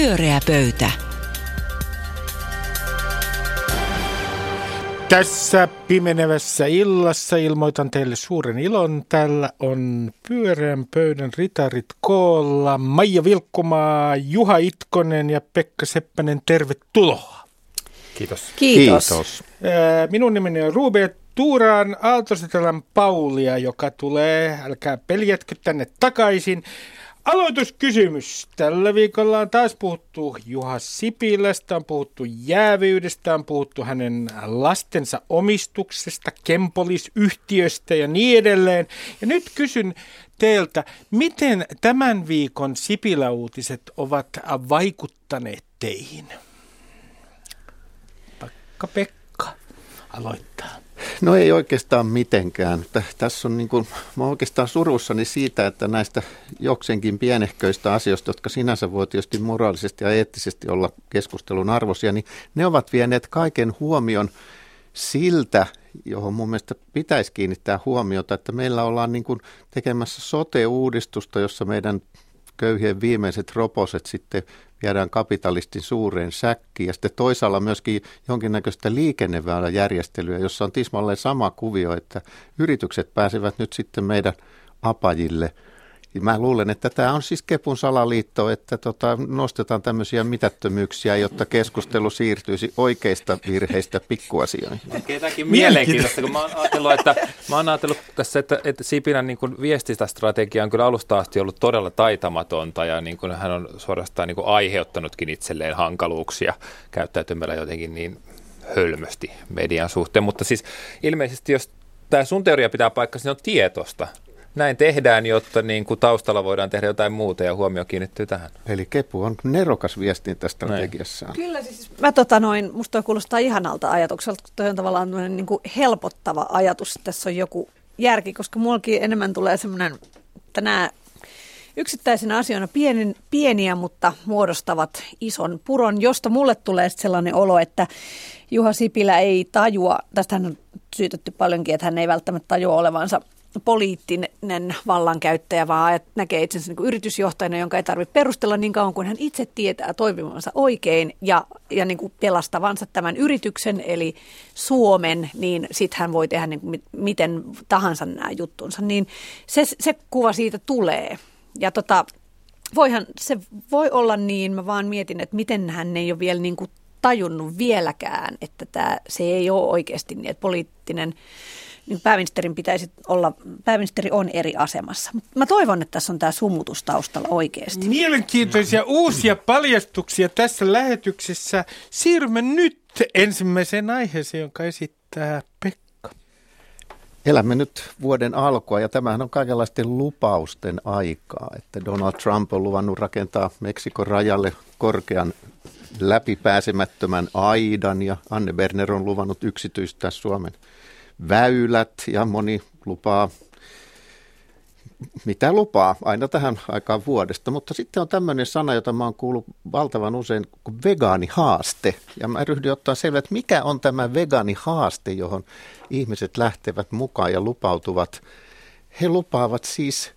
Pyöreä pöytä. Tässä pimenevässä illassa ilmoitan teille suuren ilon. Täällä on pyöreän pöydän ritarit koolla. Maija Vilkkumaa, Juha Itkonen ja Pekka Seppänen, tervetuloa. Kiitos. Kiitos. Kiitos. Minun nimeni on Ruben Tuuraan Aaltosetelän Paulia, joka tulee, älkää peljätkö tänne takaisin. Aloituskysymys. Tällä viikolla on taas puhuttu Juha Sipilästä, on puhuttu jäävyydestä, on puhuttu hänen lastensa omistuksesta, Kempolis-yhtiöstä ja niin edelleen. Ja nyt kysyn teiltä, miten tämän viikon Sipilä-uutiset ovat vaikuttaneet teihin? Vaikka Pekka aloittaa. No ei oikeastaan mitenkään. Tässä on niin kuin, mä oikeastaan surussani siitä, että näistä jokseenkin pienehköistä asioista, jotka sinänsä voi tietysti moraalisesti ja eettisesti olla keskustelun arvoisia, niin ne ovat vieneet kaiken huomion siltä, johon mun mielestä pitäisi kiinnittää huomiota, että meillä ollaan niin kuin tekemässä sote-uudistusta, jossa meidän köyhien viimeiset roposet sitten viedään kapitalistin suureen säkkiin. Ja sitten toisaalla myöskin jonkinnäköistä liikenneväyläjärjestelyä, jossa on tismalleen sama kuvio, että yritykset pääsevät nyt sitten meidän apajille – Mä luulen, että tämä on siis Kepun salaliitto, että tota, nostetaan tämmöisiä mitättömyyksiä, jotta keskustelu siirtyisi oikeista virheistä pikkuasioihin. Ketäkin mielenkiintoista, kun mä oon ajatellut, että, mä oon ajatellut tässä, että, että Sipilän niin kuin viestintästrategia on kyllä alusta asti ollut todella taitamatonta ja niin kuin hän on suorastaan niin kuin aiheuttanutkin itselleen hankaluuksia käyttäytymällä jotenkin niin hölmösti median suhteen. Mutta siis ilmeisesti, jos tämä sun teoria pitää paikkansa, niin on tietosta näin tehdään, jotta niin kuin taustalla voidaan tehdä jotain muuta ja huomio kiinnittyy tähän. Eli Kepu on nerokas viestintästrategiassaan. Kyllä siis, mä tota noin, musta toi kuulostaa ihanalta ajatukselta, kun toi on tavallaan niin kuin helpottava ajatus, tässä on joku järki, koska mullakin enemmän tulee semmoinen, että nämä yksittäisinä asioina pieni, pieniä, mutta muodostavat ison puron, josta mulle tulee sellainen olo, että Juha Sipilä ei tajua, tästä hän on syytetty paljonkin, että hän ei välttämättä tajua olevansa poliittinen vallankäyttäjä, vaan näkee itsensä niin yritysjohtajana, jonka ei tarvitse perustella niin kauan kuin hän itse tietää toimivansa oikein ja, ja niin kuin pelastavansa tämän yrityksen, eli Suomen, niin sitten hän voi tehdä niin kuin miten tahansa nämä juttunsa. Niin se, se kuva siitä tulee. Ja tota, voihan, se voi olla niin, mä vaan mietin, että miten hän ei ole vielä niin kuin tajunnut vieläkään, että tämä, se ei ole oikeasti niin, että poliittinen niin pääministerin pitäisi olla, pääministeri on eri asemassa. Mä toivon, että tässä on tämä sumutus taustalla oikeasti. Mielenkiintoisia uusia paljastuksia tässä lähetyksessä. Siirrymme nyt ensimmäiseen aiheeseen, jonka esittää Pekka. Elämme nyt vuoden alkua ja tämähän on kaikenlaisten lupausten aikaa, että Donald Trump on luvannut rakentaa Meksikon rajalle korkean läpipääsemättömän aidan ja Anne Berner on luvannut yksityistää Suomen väylät ja moni lupaa, mitä lupaa, aina tähän aikaan vuodesta. Mutta sitten on tämmöinen sana, jota mä oon kuullut valtavan usein kuin vegaanihaaste. Ja mä ryhdyin ottaa selvä, että mikä on tämä vegaanihaaste, johon ihmiset lähtevät mukaan ja lupautuvat. He lupaavat siis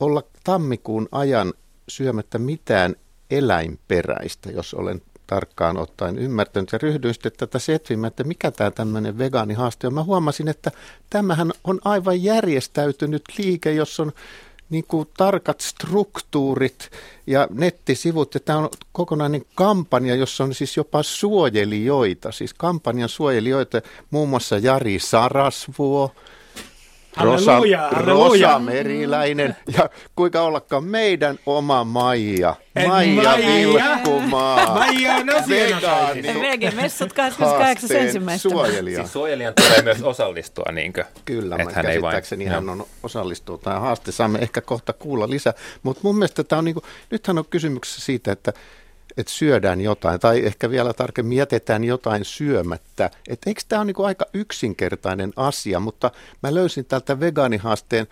olla tammikuun ajan syömättä mitään eläinperäistä, jos olen tarkkaan ottaen ymmärtänyt ja ryhdyin sitten tätä setvimään, että mikä tämä tämmöinen vegaanihaaste on. Mä huomasin, että tämähän on aivan järjestäytynyt liike, jossa on niin kuin tarkat struktuurit ja nettisivut. Ja tämä on kokonainen kampanja, jossa on siis jopa suojelijoita, siis kampanjan suojelijoita, muun muassa Jari Sarasvuo, Rosa, Rosa Meriläinen ja kuinka ollakaan meidän oma Maija. Maija, Maija. Vilkkumaa. Maija on Vegaani. VG-messut 28.1. suojelija. Siis suojelijan tulee myös osallistua, niinkö? Kyllä, mä Et hän ei vain- käsittääkseni hän on osallistunut tähän haaste. Saamme ehkä kohta kuulla lisää. Mutta mun mielestä tämä on niinku, nythän on kysymyksessä siitä, että että syödään jotain, tai ehkä vielä tarkemmin jätetään jotain syömättä. Et eikö tämä ole niinku aika yksinkertainen asia, mutta mä löysin tältä vegaanihaasteen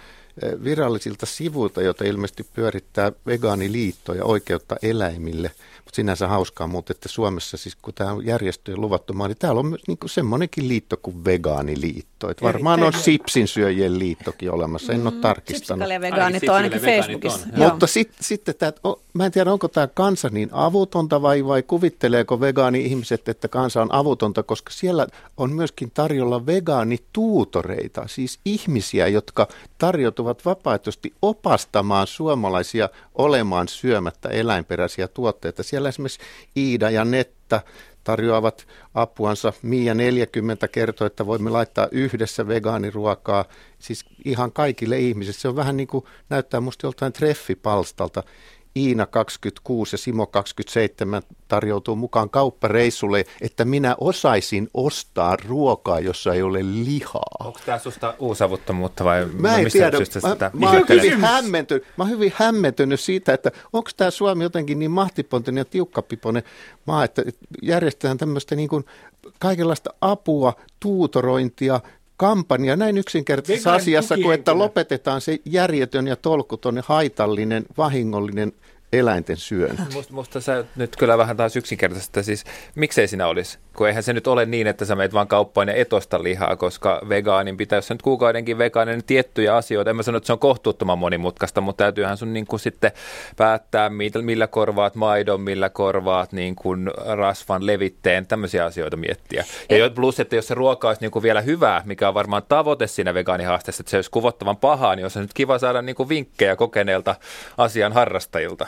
virallisilta sivuilta, joita ilmeisesti pyörittää vegaaniliitto ja oikeutta eläimille – mutta sinänsä hauskaa mutta että Suomessa siis kun tämä on järjestöjen luvattomaa, niin täällä on myös niin semmoinenkin liitto kuin vegaaniliitto. Että varmaan on sipsin syöjien liittokin olemassa, en ole mm, tarkistanut. ja vegaanit on ainakin Facebookissa. Mutta sitten sit, tämä, mä en tiedä onko tämä kansa niin avutonta vai, vai kuvitteleeko vegaani-ihmiset, että kansa on avutonta, koska siellä on myöskin tarjolla vegaanituutoreita, siis ihmisiä, jotka tarjoutuvat vapaaehtoisesti opastamaan suomalaisia olemaan syömättä eläinperäisiä tuotteita. Siellä esimerkiksi Iida ja Netta tarjoavat apuansa. Mia 40 kertoo, että voimme laittaa yhdessä vegaaniruokaa, siis ihan kaikille ihmisille. Se on vähän niin kuin, näyttää musta joltain treffipalstalta. Iina 26 ja Simo 27 tarjoutuu mukaan kauppareissulle, että minä osaisin ostaa ruokaa, jossa ei ole lihaa. Onko tämä susta uusavuttomuutta vai mä en tiedä. Mä, mä, mä, hyvin hämmentynyt, mä oon hyvin hämmentynyt siitä, että onko tämä Suomi jotenkin niin mahtipontoinen ja tiukkapipoinen maa, että järjestetään tämmöistä niin kuin kaikenlaista apua, tuutorointia, kampanja näin yksinkertaisessa asiassa kuin että lopetetaan se järjetön ja tolkuton ja haitallinen, vahingollinen eläinten syönti. Musta, musta sä nyt kyllä vähän taas yksinkertaisesti, siis miksei sinä olisi? Kun eihän se nyt ole niin, että sä meet vaan kauppaan ja etosta lihaa, koska vegaanin pitää, jos nyt kuukaudenkin vegaaninen niin tiettyjä asioita, en mä sano, että se on kohtuuttoman monimutkaista, mutta täytyyhän sun niin kuin sitten päättää, millä korvaat maidon, millä korvaat niin kuin rasvan levitteen, tämmöisiä asioita miettiä. Ja plus, että jos se ruoka olisi niin kuin vielä hyvää, mikä on varmaan tavoite siinä vegaanihaasteessa, että se olisi kuvottavan pahaa, niin olisi nyt kiva saada niin kuin vinkkejä kokeneelta asian harrastajilta.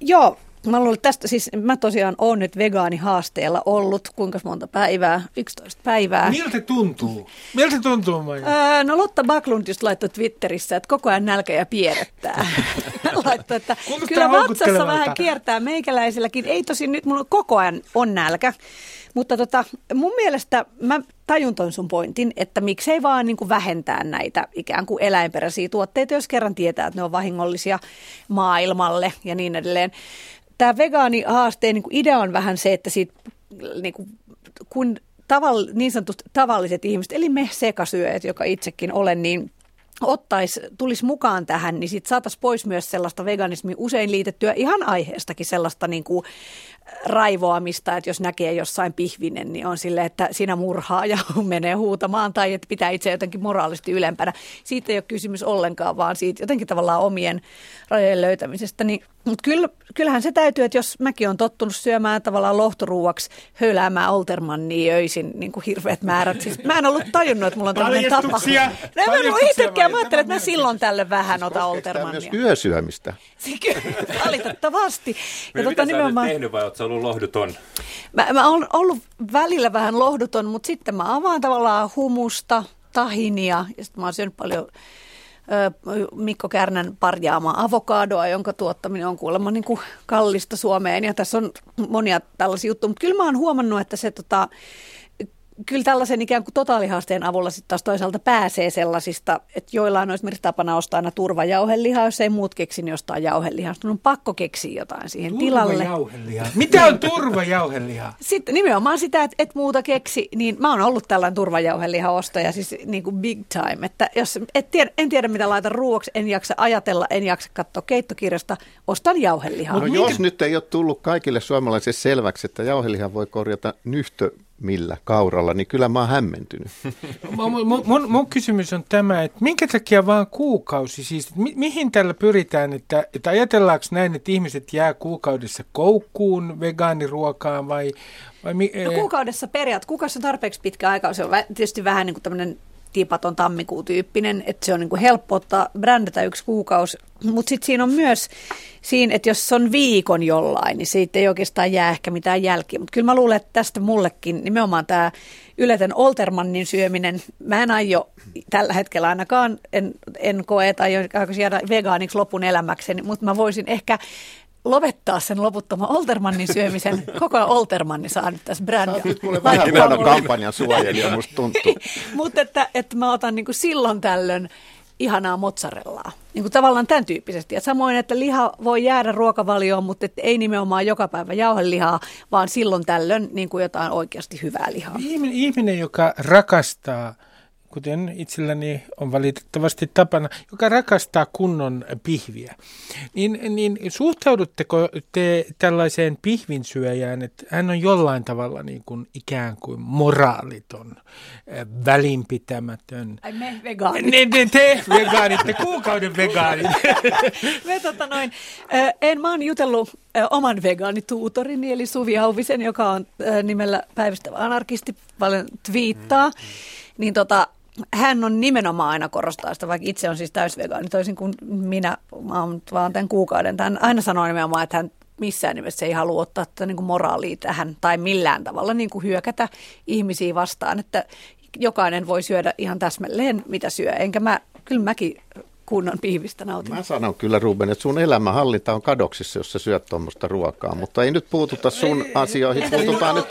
Joo, Mä luulen, tästä siis, mä tosiaan oon nyt vegaanihaasteella ollut, kuinka monta päivää, 11 päivää. Miltä tuntuu? Miltä tuntuu, Maija? Öö, no Lotta Backlund just laittoi Twitterissä, että koko ajan nälkä ja pierrettää. laittoi, että kyllä vatsassa vähän kiertää meikäläisilläkin. Ei tosi nyt, mulla koko ajan on nälkä. Mutta tota, mun mielestä mä tajun ton sun pointin, että miksei vaan niin kuin vähentää näitä ikään kuin eläinperäisiä tuotteita, jos kerran tietää, että ne on vahingollisia maailmalle ja niin edelleen. Tämä vegaanihaasteen niin idea on vähän se, että siitä, niin kuin, kun tavall, niin sanotusti tavalliset ihmiset, eli me sekasyöjät, joka itsekin olen, niin ottaisi, tulisi mukaan tähän, niin sitten saataisiin pois myös sellaista veganismia usein liitettyä ihan aiheestakin sellaista niin kuin raivoamista, että jos näkee jossain pihvinen, niin on sille, että sinä murhaa ja menee huutamaan tai että pitää itse jotenkin moraalisesti ylempänä. Siitä ei ole kysymys ollenkaan, vaan siitä jotenkin tavallaan omien rajojen löytämisestä. Niin, mutta kyllä, kyllähän se täytyy, että jos mäkin on tottunut syömään tavallaan lohtoruuaksi höyläämään Oltermannia öisin niin kuin hirveät määrät. Siis mä en ollut tajunnut, että mulla on tämmöinen tapa. No, mä en ollut itsekään, mä ajattelin, että mä silloin tälle vähän otan Oltermannia. myös yösyömistä. Valitettavasti. Ja tota, nimenomaan... tehnyt vai oletko ollut lohduton? Mä, mä oon ollut välillä vähän lohduton, mutta sitten mä avaan tavallaan humusta, tahinia ja sitten mä oon syönyt paljon Mikko Kärnän parjaama avokadoa, jonka tuottaminen on kuulemma niin kuin kallista Suomeen. Ja tässä on monia tällaisia juttuja, mutta kyllä mä oon huomannut, että se tota, kyllä tällaisen ikään kuin totaalihaasteen avulla sitten taas toisaalta pääsee sellaisista, että joillain on esimerkiksi tapana ostaa aina turvajauhelihaa, jos ei muut keksi, niin ostaa jauhelihaa. Sitten on pakko keksiä jotain siihen tilalle. Mitä on turvajauheliha? Sitten nimenomaan sitä, että et muuta keksi, niin mä oon ollut tällainen turvajauhelihaostaja, siis niin kuin big time. Että jos et tiedä, en tiedä mitä laitan ruuaksi, en jaksa ajatella, en jaksa katsoa keittokirjasta, ostan jauhelihaa. No, jos nyt ei ole tullut kaikille suomalaisille selväksi, että jauheliha voi korjata nyhtö millä kauralla, niin kyllä mä oon hämmentynyt. mun, mun, mun kysymys on tämä, että minkä takia vaan kuukausi, siis mi, mihin tällä pyritään, että, että ajatellaanko näin, että ihmiset jää kuukaudessa koukkuun vegaaniruokaan vai, vai mi, no, kuukaudessa periaat, kuukausi on tarpeeksi pitkä aika, se on tietysti vähän niin kuin tämmöinen tipaton tammikuu-tyyppinen, että se on niin kuin helppo ottaa, brändätä yksi kuukausi. Mutta sitten siinä on myös siinä, että jos se on viikon jollain, niin siitä ei oikeastaan jää ehkä mitään jälkiä. Mutta kyllä mä luulen, että tästä mullekin nimenomaan tämä yletön Oltermannin syöminen, mä en aio tällä hetkellä ainakaan, en, en koe, että aion jäädä vegaaniksi lopun elämäkseni, mutta mä voisin ehkä lopettaa sen loputtoman Oltermannin syömisen. Koko ajan Oltermanni saa nyt tässä brändiä. Sä nyt mulle vähän huono kampanjan suojelija, musta tuntuu. Mutta että, että mä otan niin kuin silloin tällöin ihanaa mozzarellaa. Niin kuin tavallaan tämän tyyppisesti. Ja samoin, että liha voi jäädä ruokavalioon, mutta että ei nimenomaan joka päivä jauhelihaa, vaan silloin tällöin niin kuin jotain oikeasti hyvää lihaa. Ihminen, ihminen joka rakastaa kuten itselläni on valitettavasti tapana, joka rakastaa kunnon pihviä. Niin, niin suhtaudutteko te tällaiseen pihvinsyöjään, että hän on jollain tavalla niin kuin ikään kuin moraaliton, välinpitämätön? Ai me vegaanit. Ne, ne, te vegaanit, te kuukauden vegaanit. me tota noin, en, mä oon jutellut oman vegaanituutorini, eli Suvi Auvisen, joka on nimellä päivystävä anarkisti, paljon twiittaa. Mm niin tota, hän on nimenomaan aina korostaa sitä, vaikka itse on siis täysvegaani, toisin kuin minä, mä oon vaan tämän kuukauden. Hän aina sanoo nimenomaan, että hän missään nimessä ei halua ottaa tätä niin kuin moraalia tähän tai millään tavalla niin kuin hyökätä ihmisiä vastaan, että jokainen voi syödä ihan täsmälleen mitä syö. Enkä mä, kyllä mäkin kunnon pihvistä nautin. Mä sanon kyllä Ruben, että sun elämänhallinta on kadoksissa, jos sä syöt tuommoista ruokaa, mutta ei nyt puututa sun asioihin, ei, puututaan nyt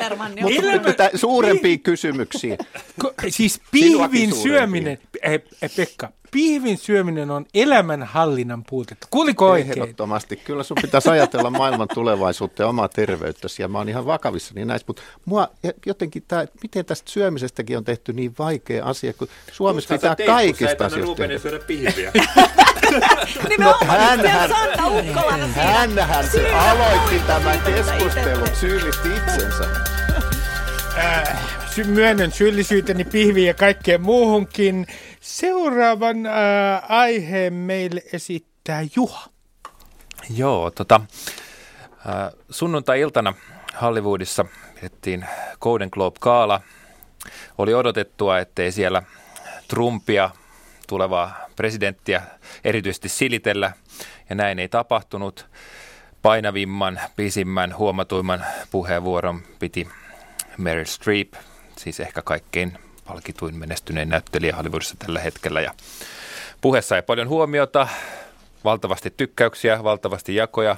mutta Elämä... suurempiin kysymyksiin. Ko, siis pihvin syöminen, eh, eh, Pekka, pihvin syöminen on elämänhallinnan puutetta. Kuuliko oikein? Ehdottomasti. Kyllä sun pitäisi ajatella maailman tulevaisuutta ja omaa terveyttäsi. Ja mä oon ihan vakavissani näissä. Mutta mua jotenkin tämä, miten tästä syömisestäkin on tehty niin vaikea asia, kun Suomessa pitää teet, kaikista asioista tehdä. syödä pihviä. no, hänhän, hänhän se aloitti tämän keskustelun, syyllisti itsensä. Äh, myönnän syyllisyyteni pihviin ja kaikkeen muuhunkin. Seuraavan äh, aiheen meille esittää Juha. Joo, tota, äh, sunnuntai-iltana Hollywoodissa pidettiin Golden Globe-kaala. Oli odotettua, ettei siellä Trumpia, tulevaa presidenttiä, erityisesti silitellä, ja näin ei tapahtunut. Painavimman, pisimmän, huomatuimman puheenvuoron piti Meryl Streep, siis ehkä kaikkein palkituin menestyneen näyttelijä Hollywoodissa tällä hetkellä. Ja puhe sai paljon huomiota, valtavasti tykkäyksiä, valtavasti jakoja.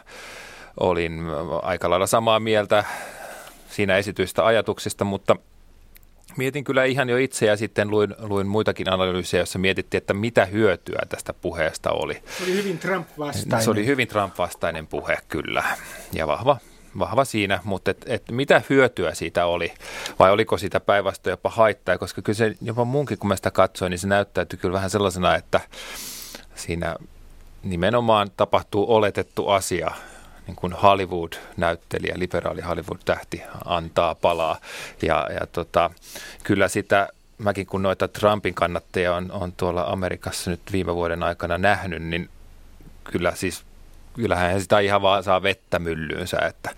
Olin aika lailla samaa mieltä siinä esityistä ajatuksista, mutta mietin kyllä ihan jo itse ja sitten luin, luin muitakin analyysejä, joissa mietittiin, että mitä hyötyä tästä puheesta oli. Se oli hyvin Trump-vastainen. Se oli hyvin Trump-vastainen puhe, kyllä. Ja vahva vahva siinä, mutta et, et mitä hyötyä siitä oli? Vai oliko siitä päinvastoin jopa haittaa, koska kyllä se jopa munkin kun mä sitä katsoin, niin se näyttäytyi kyllä vähän sellaisena, että siinä nimenomaan tapahtuu oletettu asia, niin kuin Hollywood-näyttelijä, liberaali Hollywood-tähti antaa palaa. Ja, ja tota, kyllä sitä, mäkin kun noita Trumpin kannattajia on, on tuolla Amerikassa nyt viime vuoden aikana nähnyt, niin kyllä siis kyllähän sitä ihan vaan saa vettä myllyynsä, että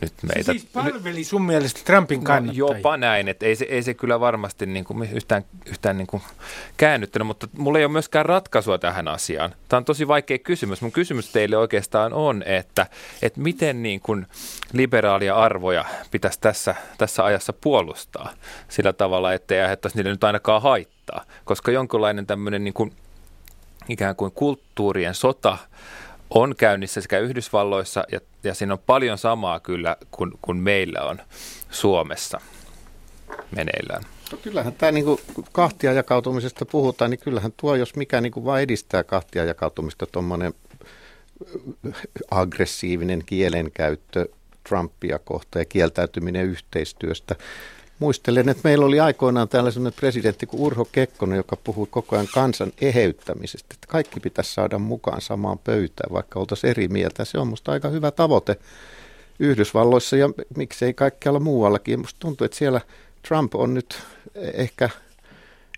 nyt meitä... Se siis palveli sun mielestä Trumpin kannattajia? No, jopa näin, että ei se, ei se kyllä varmasti niin kuin yhtään, yhtään niin kuin käännyttänyt, mutta mulla ei ole myöskään ratkaisua tähän asiaan. Tämä on tosi vaikea kysymys. Mun kysymys teille oikeastaan on, että, että miten niin kuin liberaalia arvoja pitäisi tässä, tässä ajassa puolustaa sillä tavalla, ettei aiheuttaisi niille nyt ainakaan haittaa, koska jonkinlainen tämmöinen niin kuin ikään kuin kulttuurien sota on käynnissä sekä Yhdysvalloissa ja, ja siinä on paljon samaa kyllä kuin, kuin meillä on Suomessa meneillään. No kyllähän tämä niin kahtia jakautumisesta puhutaan, niin kyllähän tuo, jos mikä niin kuin vaan edistää kahtia jakautumista, tuommoinen aggressiivinen kielenkäyttö Trumpia kohtaan ja kieltäytyminen yhteistyöstä. Muistelen, että meillä oli aikoinaan tällainen presidentti kuin Urho Kekkonen, joka puhui koko ajan kansan eheyttämisestä, että kaikki pitäisi saada mukaan samaan pöytään, vaikka oltaisiin eri mieltä. Se on minusta aika hyvä tavoite Yhdysvalloissa ja miksei kaikkialla muuallakin. Minusta tuntuu, että siellä Trump on nyt ehkä,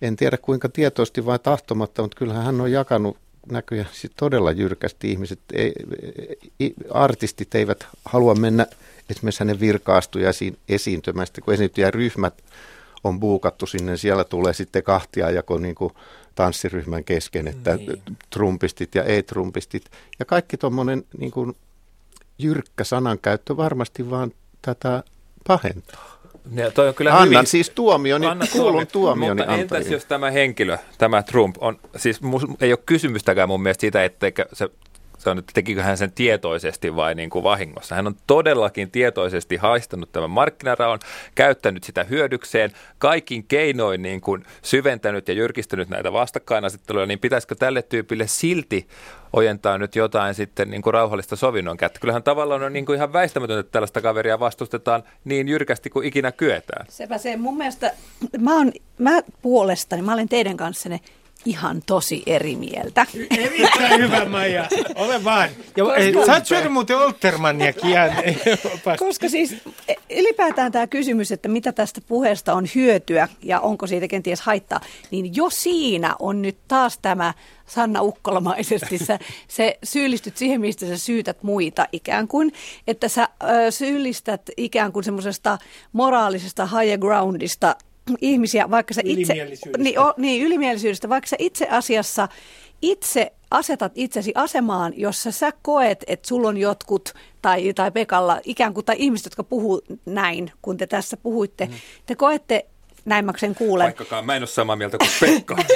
en tiedä kuinka tietoisesti vai tahtomatta, mutta kyllähän hän on jakanut näköjään todella jyrkästi ihmiset. Ei, artistit eivät halua mennä esimerkiksi hänen virkaastujaisiin esiintymästä, kun ryhmät on buukattu sinne, siellä tulee sitten kahtia jako niin kuin tanssiryhmän kesken, että niin. trumpistit ja ei-trumpistit. Ja kaikki tuommoinen niin kuin jyrkkä sanankäyttö varmasti vaan tätä pahentaa. Ja toi on kyllä Annan hyvin, siis tuomioni, Anna kuulun tuomioni Mutta entäs jos tämä henkilö, tämä Trump, on, siis mus, ei ole kysymystäkään mun mielestä siitä, etteikö se se on, että tekikö hän sen tietoisesti vai niin kuin vahingossa. Hän on todellakin tietoisesti haistanut tämän markkinaraon, käyttänyt sitä hyödykseen, kaikin keinoin niin kuin syventänyt ja jyrkistänyt näitä vastakkainasetteluja, niin pitäisikö tälle tyypille silti ojentaa nyt jotain sitten niin kuin rauhallista sovinnon kättä. Kyllähän tavallaan on niin kuin ihan väistämätöntä, että tällaista kaveria vastustetaan niin jyrkästi kuin ikinä kyetään. Sepä se mun mielestä, mä, on, mä puolestani, mä olen teidän kanssanne ihan tosi eri mieltä. Erittäin hyvä, Maija. Ole vaan. Ja, Koska... Sä oot syönyt muuten Oltermanniakin ihan Koska siis e, ylipäätään tämä kysymys, että mitä tästä puheesta on hyötyä ja onko siitä kenties haittaa, niin jo siinä on nyt taas tämä Sanna Ukkolamaisesti, sä, se syyllistyt siihen, mistä sä syytät muita ikään kuin, että sä ö, syyllistät ikään kuin semmoisesta moraalisesta higher groundista ihmisiä, vaikka sä itse... Niin, o, niin, ylimielisyydestä, vaikka sä itse asiassa itse asetat itsesi asemaan, jossa sä koet, että sulla on jotkut, tai, tai Pekalla, ikään kuin, tai ihmiset, jotka puhuu näin, kun te tässä puhuitte, mm. te koette näin mä sen kuulen. Vaikkakaan mä en ole samaa mieltä kuin Pekka.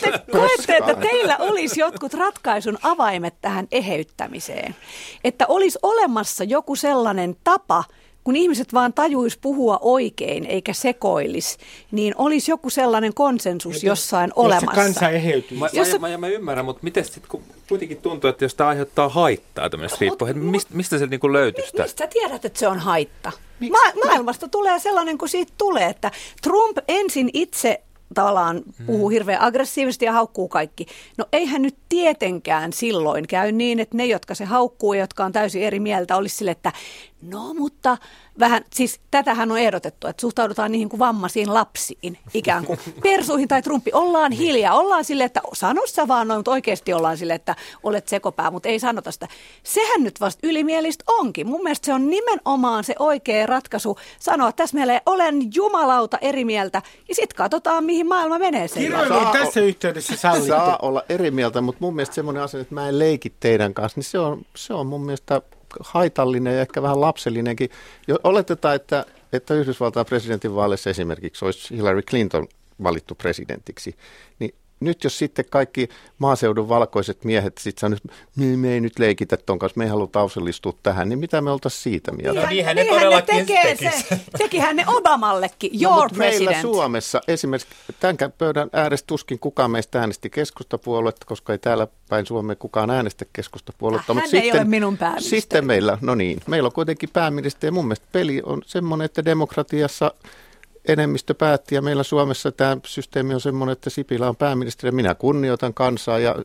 te koette, että teillä olisi jotkut ratkaisun avaimet tähän eheyttämiseen. Että olisi olemassa joku sellainen tapa, kun ihmiset vaan tajuisi puhua oikein eikä sekoilis, niin olisi joku sellainen konsensus jossain jos olemassa. kansa eheytyy. Mä, jossa... mä, mä, mä ymmärrän, mutta miten sitten, kun kuitenkin tuntuu, että jos tämä aiheuttaa haittaa tämmöistä riippuen, mistä, mistä se niinku löytyy sitä? Mistä sä tiedät, että se on haitta? Ma- maailmasta tulee sellainen kuin siitä tulee, että Trump ensin itse tavallaan puhuu hmm. hirveän aggressiivisesti ja haukkuu kaikki. No eihän nyt tietenkään silloin käy niin, että ne, jotka se haukkuu ja jotka on täysin eri mieltä, olisi sille, että no mutta vähän, siis tätähän on ehdotettu, että suhtaudutaan niihin kuin vammaisiin lapsiin, ikään kuin persuihin tai trumpi. Ollaan niin. hiljaa, ollaan sille, että sano sä vaan noin, mutta oikeasti ollaan sille, että olet sekopää, mutta ei sanota sitä. Sehän nyt vasta ylimielistä onkin. Mun mielestä se on nimenomaan se oikea ratkaisu sanoa että tässä meille olen jumalauta eri mieltä ja sitten katsotaan, mihin maailma menee sen. Kirjoilu on tässä yhteydessä sallittu. Saa olla eri mieltä, mutta mun mielestä semmoinen asia, että mä en leiki teidän kanssa, niin se on, se on mun mielestä haitallinen ja ehkä vähän lapsellinenkin. Jo, oletetaan, että, että Yhdysvaltain presidentinvaaleissa esimerkiksi olisi Hillary Clinton valittu presidentiksi, niin nyt jos sitten kaikki maaseudun valkoiset miehet sitten sanoisivat, me, me ei nyt leikitä ton kanssa, me ei haluta osallistua tähän, niin mitä me oltaisiin siitä mieltä? No niinhän ne todellakin ne tekee se. Tekihän ne Obamallekin, no, your no, president. Meillä Suomessa esimerkiksi tämän pöydän ääressä tuskin kukaan meistä äänesti keskustapuoluetta, koska ei täällä päin Suomeen kukaan äänestä keskustapuoluetta. Hän mutta ei sitten, ole minun pääministeri. Sitten meillä, no niin, meillä on kuitenkin pääministeri ja mun mielestä peli on semmoinen, että demokratiassa enemmistö päätti ja meillä Suomessa tämä systeemi on semmoinen, että Sipilä on pääministeri. Minä kunnioitan kansaa ja,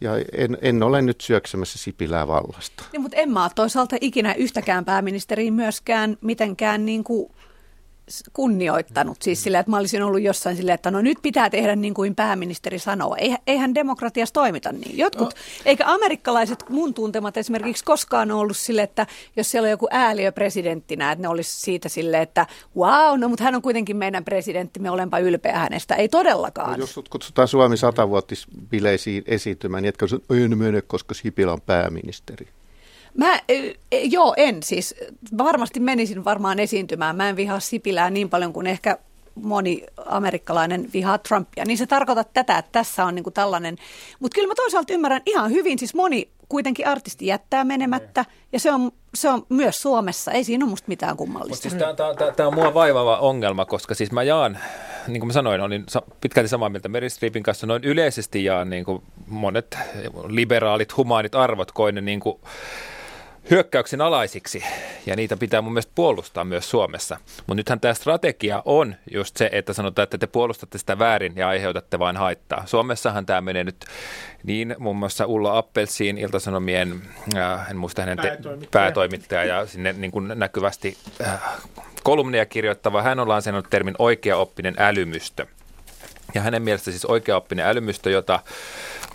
ja en, en ole nyt syöksemässä Sipilää vallasta. Niin, mutta en mä toisaalta ikinä yhtäkään pääministeriä myöskään mitenkään niin kuin kunnioittanut. Siis sillä, että mä olisin ollut jossain silleen, että no nyt pitää tehdä niin kuin pääministeri sanoo. Eihän demokratiassa toimita niin. Jotkut, no. eikä amerikkalaiset mun tuntemat esimerkiksi koskaan ollut sille, että jos siellä on joku ääliö presidenttinä, että ne olisi siitä sille, että wow, no mutta hän on kuitenkin meidän presidentti, me olenpa ylpeä hänestä. Ei todellakaan. No, jos sut kutsutaan Suomi satavuotisbileisiin esiintymään, niin etkä ei mene, koska Sipilä on pääministeri. Mä, joo, en siis. Varmasti menisin varmaan esiintymään. Mä en vihaa Sipilää niin paljon kuin ehkä moni amerikkalainen vihaa Trumpia. Niin se tarkoittaa tätä, että tässä on niinku tällainen. Mutta kyllä mä toisaalta ymmärrän ihan hyvin, siis moni kuitenkin artisti jättää menemättä, ja se on, se on myös Suomessa, ei siinä ole musta mitään kummallista. Siis Tämä on mua vaivaava ongelma, koska siis mä jaan, niin kuin mä sanoin, olin pitkälti samaa mieltä Meristriipin kanssa, noin yleisesti jaan niin kuin monet liberaalit, humaanit arvot, koin ne niin kuin hyökkäyksen alaisiksi, ja niitä pitää mun mielestä puolustaa myös Suomessa. Mutta nythän tämä strategia on just se, että sanotaan, että te puolustatte sitä väärin ja aiheutatte vain haittaa. Suomessahan tämä menee nyt niin, muun muassa Ulla Appelsiin, Iltasanomien, äh, en muista hänen te- päätoimittaja. päätoimittaja, ja sinne niin kuin näkyvästi äh, kolumnia kirjoittava, hän on lanseerannut termin oikeaoppinen älymystö. Ja hänen mielestä siis oikeaoppinen älymystö, jota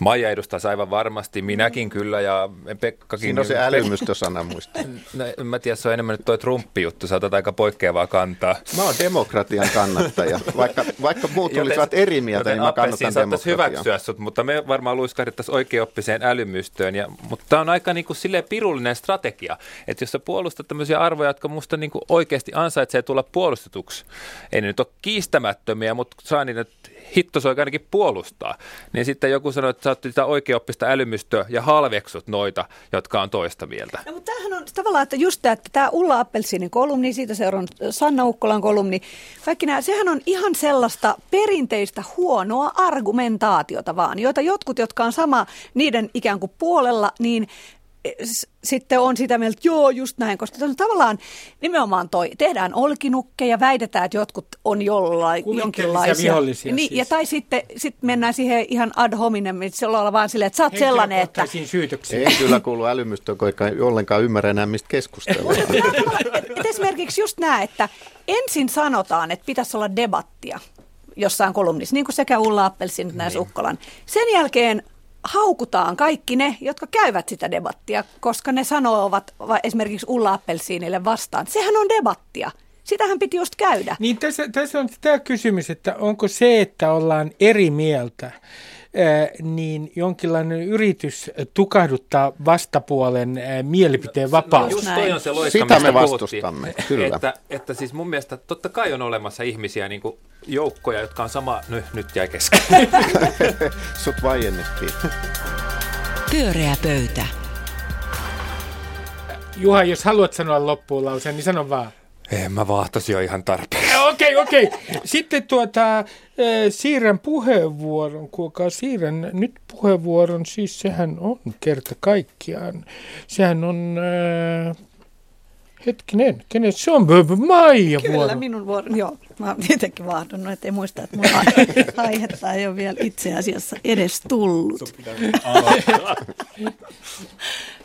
Maija edustaa aivan varmasti, minäkin kyllä ja Pekkakin. Siinä on se älymystösana muista. No, en mä tiedä, se on enemmän nyt toi Trump-juttu, sä otat aika poikkeavaa kantaa. Mä oon demokratian kannattaja. Vaikka, vaikka muut joten, olisivat eri mieltä, niin mä kannatan demokratiaa. hyväksyä sut, mutta me varmaan luiskahdettaisiin oikeaoppiseen älymystöön. Ja, mutta tämä on aika niin kuin silleen pirullinen strategia, että jos sä puolustat tämmöisiä arvoja, jotka musta niin kuin oikeasti ansaitsee tulla puolustetuksi, ei ne nyt ole kiistämättömiä, mutta saa niin, että hitto se ainakin puolustaa, niin sitten joku sanoo, että sä kunnioitat sitä oikeoppista älymystöä ja halveksut noita, jotka on toista mieltä. No, mutta tämähän on tavallaan, että just tämä, että tämä Ulla Appelsinin kolumni, siitä seuraan Sanna Ukkolan kolumni, kaikki nämä, sehän on ihan sellaista perinteistä huonoa argumentaatiota vaan, joita jotkut, jotka on sama niiden ikään kuin puolella, niin sitten on sitä mieltä, että joo, just näin, koska on tavallaan nimenomaan toi, tehdään olkinukkeja, väitetään, että jotkut on jollain, jonkinlaisia. Niin, siis. ja tai sitten sit mennään siihen ihan ad hominem, että se ollaan vaan silleen, että sä oot sellainen, että... Ei kyllä kuulu älymystöön, kun ei ollenkaan ymmärrä enää, mistä keskustellaan. et esimerkiksi just nämä, että ensin sanotaan, että pitäisi olla debattia jossain kolumnissa, niin kuin sekä Ulla Appelsin että näissä Ukkolan. Sen jälkeen haukutaan kaikki ne, jotka käyvät sitä debattia, koska ne sanovat esimerkiksi Ulla Appelsiinille vastaan. Sehän on debattia. Sitähän piti just käydä. Niin tässä, tässä on tämä kysymys, että onko se, että ollaan eri mieltä, niin jonkinlainen yritys tukahduttaa vastapuolen mielipiteen vapaus. Just toi on se loikka, Sitä me vastustamme, kyllä. Että, että siis mun mielestä totta kai on olemassa ihmisiä, niin kuin joukkoja, jotka on sama, nyt, nyt jäi kesken. Sut vaiennettiin. Pyöreä pöytä. Juha, jos haluat sanoa loppuun lauseen, niin sano vaan. En mä vahtasin jo ihan tarpeeksi. Okei, okay, okei. Okay. Sitten tuota, siirrän puheenvuoron, kuulkaa siirrän nyt puheenvuoron, siis sehän on kerta kaikkiaan. Sehän on, äh, hetkinen, kenen se on? Maija Kyllä, vuoro. minun vuoro, joo. Mä oon tietenkin vahdonnut, ettei muista, että mun aihetta ei ole vielä itse asiassa edes tullut.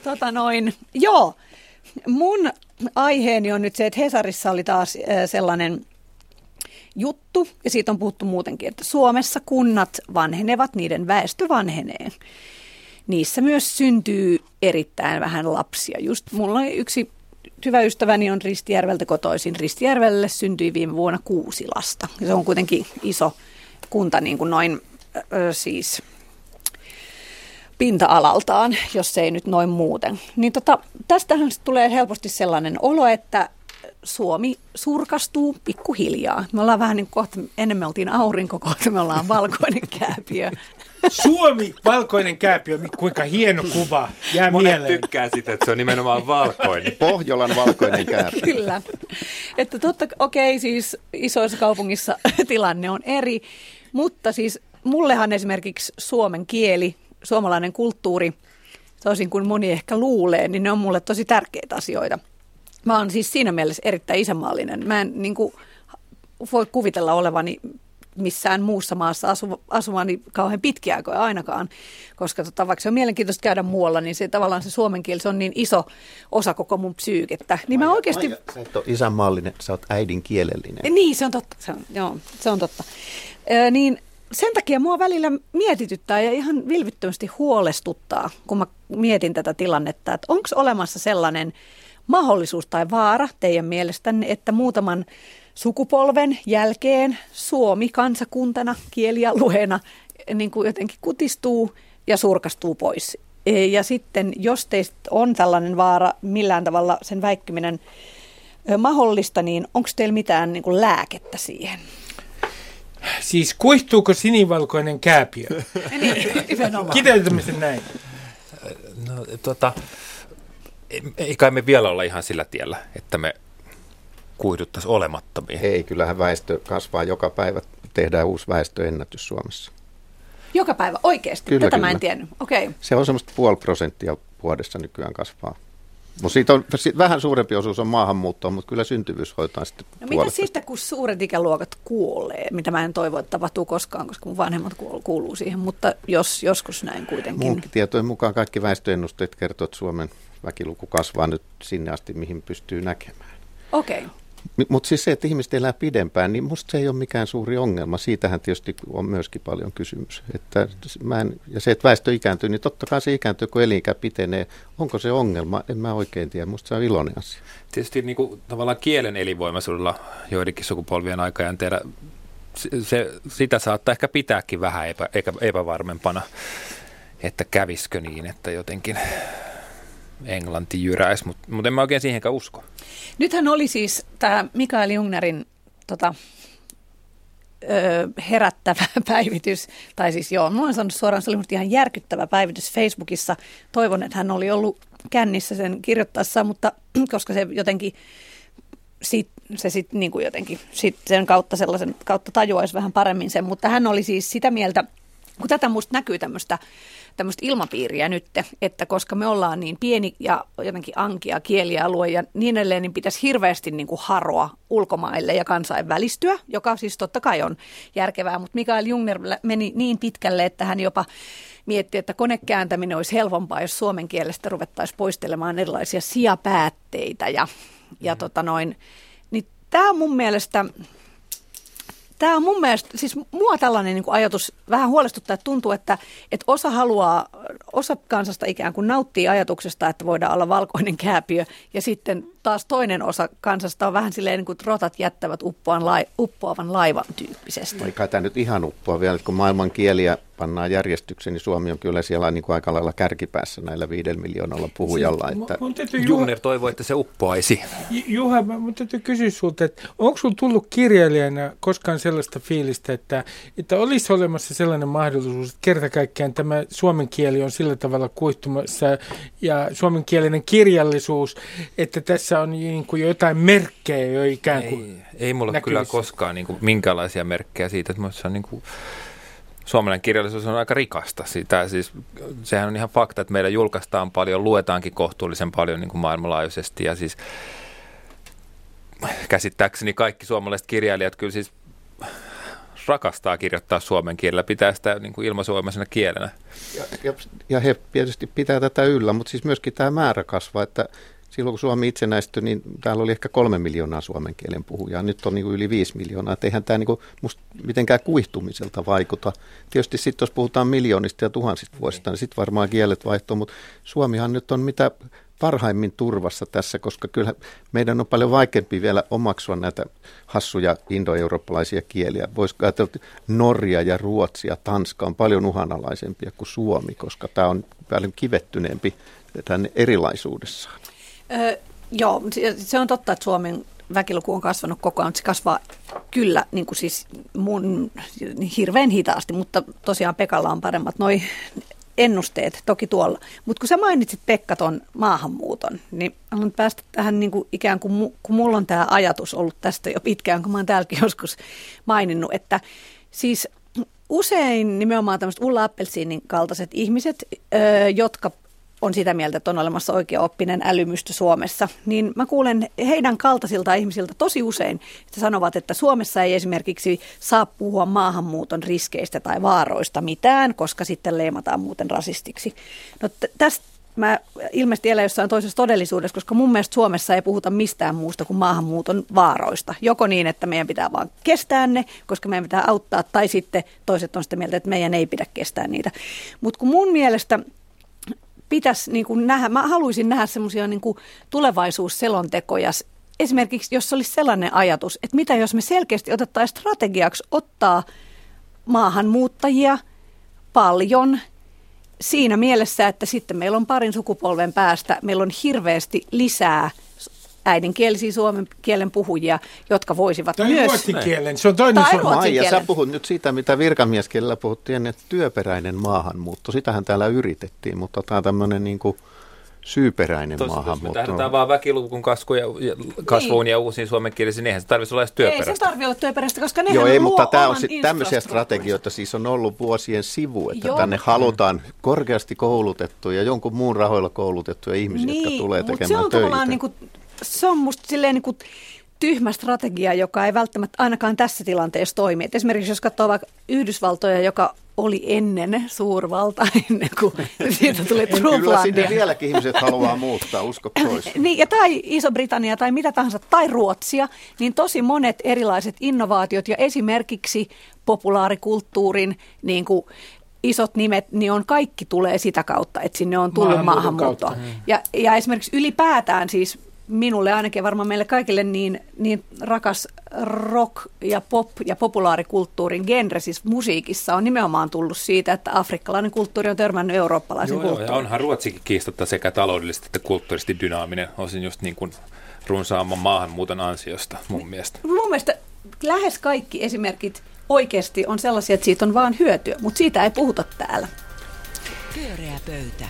tota noin, joo. Mun aiheeni on nyt se, että Hesarissa oli taas sellainen juttu, ja siitä on puhuttu muutenkin, että Suomessa kunnat vanhenevat, niiden väestö vanhenee. Niissä myös syntyy erittäin vähän lapsia. Just mulla oli yksi hyvä ystäväni on Ristijärveltä kotoisin. Ristijärvelle syntyi viime vuonna kuusi lasta. Se on kuitenkin iso kunta niin kuin noin siis pinta-alaltaan, jos ei nyt noin muuten. Niin tota, tästähän tulee helposti sellainen olo, että Suomi surkastuu pikkuhiljaa. Me ollaan vähän niin kohta, ennen me oltiin aurinko, kohta me ollaan valkoinen kääpiö. Suomi, valkoinen kääpiö, kuinka hieno kuva, jää Monet mieleen. tykkää sitä, että se on nimenomaan valkoinen. Pohjolan valkoinen kääpiö. Kyllä. Että totta, okei, okay, siis isoissa kaupungissa tilanne on eri, mutta siis mullehan esimerkiksi suomen kieli, suomalainen kulttuuri, toisin kuin moni ehkä luulee, niin ne on mulle tosi tärkeitä asioita. Mä oon siis siinä mielessä erittäin isämaallinen. Mä en niin kuin, voi kuvitella olevani missään muussa maassa asu, asuvani kauhean pitkiä aikoja ainakaan, koska tota, vaikka se on mielenkiintoista käydä muualla, niin se tavallaan se suomen kieli, se on niin iso osa koko mun psyykettä. Niin mä oikeasti... Maija, sä et ole isänmaallinen, sä oot äidinkielellinen. Niin, se on totta. Se on, joo, se on totta. Ö, niin sen takia mua välillä mietityttää ja ihan vilvittömästi huolestuttaa, kun mä mietin tätä tilannetta, että onko olemassa sellainen mahdollisuus tai vaara teidän mielestänne, että muutaman sukupolven jälkeen Suomi kansakuntana, kielialueena niin kuin jotenkin kutistuu ja surkastuu pois. Ja sitten jos teistä on tällainen vaara millään tavalla sen väikkyminen mahdollista, niin onko teillä mitään niin kuin lääkettä siihen? Siis kuihtuuko sinivalkoinen kääpiö? niin, Kiteytämme sen näin. No, tota, ei kai me vielä olla ihan sillä tiellä, että me kuihduttaisiin olemattomia. Ei, kyllähän väestö kasvaa joka päivä. Tehdään uusi väestöennätys Suomessa. Joka päivä, oikeasti? Kyllä, Tätä kyllä. mä en tiennyt. Okei. Okay. Se on semmoista puoli prosenttia vuodessa nykyään kasvaa. Mutta siitä on sit vähän suurempi osuus on maahanmuuttoa, mutta kyllä syntyvyys hoitaa sitten No mitä sitten, kun suuret ikäluokat kuolee, mitä mä en toivo, että tapahtuu koskaan, koska mun vanhemmat kuul- kuuluu siihen, mutta jos joskus näin kuitenkin. Munkin tietojen mukaan kaikki väestöennusteet kertoo, että Suomen väkiluku kasvaa nyt sinne asti, mihin pystyy näkemään. Okei. Okay. Mutta siis se, että ihmiset elää pidempään, niin musta se ei ole mikään suuri ongelma. Siitähän tietysti on myöskin paljon kysymys. Että mä en, ja se, että väestö ikääntyy, niin totta kai se ikääntyy, kun elikä pitenee. Onko se ongelma? En mä oikein tiedä. Musta se on iloinen asia. Tietysti niin kuin, tavallaan kielen elinvoimaisuudella joidenkin sukupolvien aikajänteellä se, sitä saattaa ehkä pitääkin vähän epä, epä, epävarmempana, että käviskö niin, että jotenkin englanti jyräisi, mutta mut en mä oikein siihenkään usko. Nythän oli siis tämä Mikael Jungnerin tota, ö, herättävä päivitys, tai siis joo, mä olen sanonut suoraan, se oli musta ihan järkyttävä päivitys Facebookissa. Toivon, että hän oli ollut kännissä sen kirjoittaessa, mutta koska se jotenkin sit, se sitten niin kuin jotenkin sit sen kautta sellaisen kautta tajuaisi vähän paremmin sen, mutta hän oli siis sitä mieltä, kun tätä musta näkyy tämmöistä tämmöistä ilmapiiriä nyt, että koska me ollaan niin pieni ja jotenkin ankia kielialue ja niin edelleen, niin pitäisi hirveästi niin kuin haroa ulkomaille ja kansainvälistyä, joka siis totta kai on järkevää, mutta Mikael Jungner meni niin pitkälle, että hän jopa mietti, että konekääntäminen olisi helpompaa, jos suomen kielestä ruvettaisiin poistelemaan erilaisia sijapäätteitä ja, ja mm. tota noin, niin tämä on mun mielestä tämä on mun mielestä, siis mua tällainen niin ajatus vähän huolestuttaa, että tuntuu, että, että osa haluaa, osa kansasta ikään kuin nauttii ajatuksesta, että voidaan olla valkoinen kääpiö, ja sitten taas toinen osa kansasta on vähän silleen niin kuin rotat jättävät uppoavan, lai, uppoavan laivan tyyppisesti. Eikä tämä nyt ihan uppoa vielä, kun maailman kieliä pannaan järjestykseen, niin Suomi on kyllä siellä niin kuin aika lailla kärkipäässä näillä viidellä miljoonalla puhujalla. Että... Mun, Jungner toivoi, että se uppoaisi. Juha, mun täytyy kysyä sinulta, että onko sinulla tullut kirjailijana koskaan sellaista fiilistä, että, että olisi olemassa sellainen mahdollisuus, että kerta kaikkiaan tämä suomen kieli on sillä tavalla kuihtumassa ja suomenkielinen kirjallisuus, että tässä on niin kuin jotain merkkejä jo ikään kuin Ei, ei mulla näkyvissä. kyllä koskaan niin kuin minkälaisia merkkejä siitä, että se on niin kuin suomalainen kirjallisuus on aika rikasta. Sitä, siis, sehän on ihan fakta, että meillä julkaistaan paljon, luetaankin kohtuullisen paljon niin kuin maailmanlaajuisesti ja siis käsittääkseni kaikki suomalaiset kirjailijat kyllä siis rakastaa kirjoittaa suomen kielellä, pitää sitä niin kuin ilmaisuomaisena kielenä. Ja, ja, ja he tietysti pitää tätä yllä, mutta siis myöskin tämä määrä kasvaa, että silloin kun Suomi itsenäistyi, niin täällä oli ehkä kolme miljoonaa suomen kielen puhujaa. Nyt on niin kuin yli viisi miljoonaa. Et eihän tämä niin kuin musta mitenkään kuihtumiselta vaikuta. Tietysti sitten jos puhutaan miljoonista ja tuhansista vuosista, niin sitten varmaan kielet vaihtuu. Mutta Suomihan nyt on mitä parhaimmin turvassa tässä, koska kyllä meidän on paljon vaikeampi vielä omaksua näitä hassuja indoeurooppalaisia kieliä. Voisiko ajatella, että Norja ja Ruotsi ja Tanska on paljon uhanalaisempia kuin Suomi, koska tämä on paljon kivettyneempi tänne erilaisuudessaan. Öö, joo, se on totta, että Suomen väkiluku on kasvanut koko ajan, se kasvaa kyllä niin kuin siis mun, hirveän hitaasti, mutta tosiaan Pekalla on paremmat noi ennusteet toki tuolla. Mutta kun sä mainitsit Pekka ton maahanmuuton, niin haluan päästä tähän niin kuin ikään kuin, kun mulla on tämä ajatus ollut tästä jo pitkään, kun mä oon täälläkin joskus maininnut, että siis usein nimenomaan tämmöiset Ulla Appelsiinin kaltaiset ihmiset, jotka on sitä mieltä, että on olemassa oikea-oppinen älymystö Suomessa, niin mä kuulen heidän kaltaisilta ihmisiltä tosi usein, että sanovat, että Suomessa ei esimerkiksi saa puhua maahanmuuton riskeistä tai vaaroista mitään, koska sitten leimataan muuten rasistiksi. No t- tästä mä ilmeisesti elän jossain toisessa todellisuudessa, koska mun mielestä Suomessa ei puhuta mistään muusta kuin maahanmuuton vaaroista. Joko niin, että meidän pitää vaan kestää ne, koska meidän pitää auttaa, tai sitten toiset on sitä mieltä, että meidän ei pidä kestää niitä. Mutta kun mun mielestä pitäisi niin kuin nähdä, mä haluaisin nähdä semmoisia niin tulevaisuusselontekoja, esimerkiksi jos olisi sellainen ajatus, että mitä jos me selkeästi otettaisiin strategiaksi ottaa maahanmuuttajia paljon siinä mielessä, että sitten meillä on parin sukupolven päästä, meillä on hirveästi lisää äidinkielisiä suomen kielen puhujia, jotka voisivat tai myös... ruotsin kielen, se on toinen tai suomen. Maija, sä puhut nyt siitä, mitä virkamieskielellä puhuttiin, että työperäinen maahanmuutto. Sitähän täällä yritettiin, mutta tämä on tämmöinen niin kuin syyperäinen Tos, maahanmuutto. Jos me vaan väkiluvun kasvu ja, kasvuun niin. ja uusiin suomenkielisiin, niin eihän se tarvitsisi olla edes työperäistä. Ei se tarvitse olla työperäistä, koska ne Joo, ei, mutta tämä on sit, tämmöisiä strategioita siis on ollut vuosien sivu, että Joo. tänne halutaan korkeasti koulutettuja, jonkun muun rahoilla koulutettuja ihmisiä, niin, jotka tulee tekemään se on töitä. Niin kuin se on musta silleen niin kuin tyhmä strategia, joka ei välttämättä ainakaan tässä tilanteessa toimi. Et esimerkiksi jos katsoo vaikka Yhdysvaltoja, joka oli ennen suurvalta, ennen kuin siitä tuli Trump. Kyllä vieläkin ihmiset haluaa muuttaa, usko pois. niin, ja tai Iso-Britannia tai mitä tahansa, tai Ruotsia, niin tosi monet erilaiset innovaatiot ja esimerkiksi populaarikulttuurin niin kuin isot nimet, niin on kaikki tulee sitä kautta, että sinne on tullut maahanmuuttoa. Ja, ja esimerkiksi ylipäätään siis minulle ainakin varmaan meille kaikille niin, niin rakas rock ja pop ja populaarikulttuurin genre siis musiikissa on nimenomaan tullut siitä, että afrikkalainen kulttuuri on törmännyt eurooppalaisen joo, kulttuuriin. Joo, ja onhan Ruotsikin kiistatta sekä taloudellisesti että kulttuurisesti dynaaminen, osin just niin kuin runsaamman maahanmuuton ansiosta mun mielestä. Mun mielestä lähes kaikki esimerkit oikeasti on sellaisia, että siitä on vaan hyötyä, mutta siitä ei puhuta täällä. Pyöreä pöytä.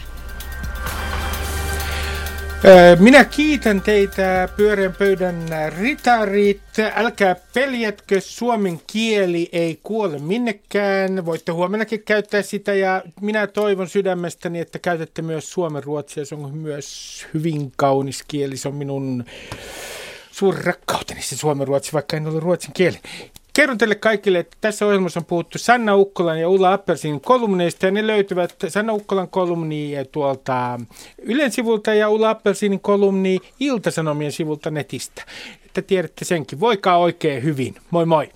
Minä kiitän teitä pyöreän pöydän ritarit. Älkää peljätkö, suomen kieli ei kuole minnekään. Voitte huomennakin käyttää sitä ja minä toivon sydämestäni, että käytätte myös suomen ruotsia. Se on myös hyvin kaunis kieli. Se on minun suuri rakkauteni se suomen ruotsi, vaikka en ole ruotsin kieli. Kerron teille kaikille, että tässä ohjelmassa on puhuttu Sanna Ukkolan ja Ulla Appelsin kolumneista, ja ne löytyvät Sanna Ukkolan kolumni tuolta Ylen sivulta ja Ulla Appelsinin kolumni Iltasanomien sivulta netistä. Että tiedätte senkin. Voikaa oikein hyvin. Moi moi!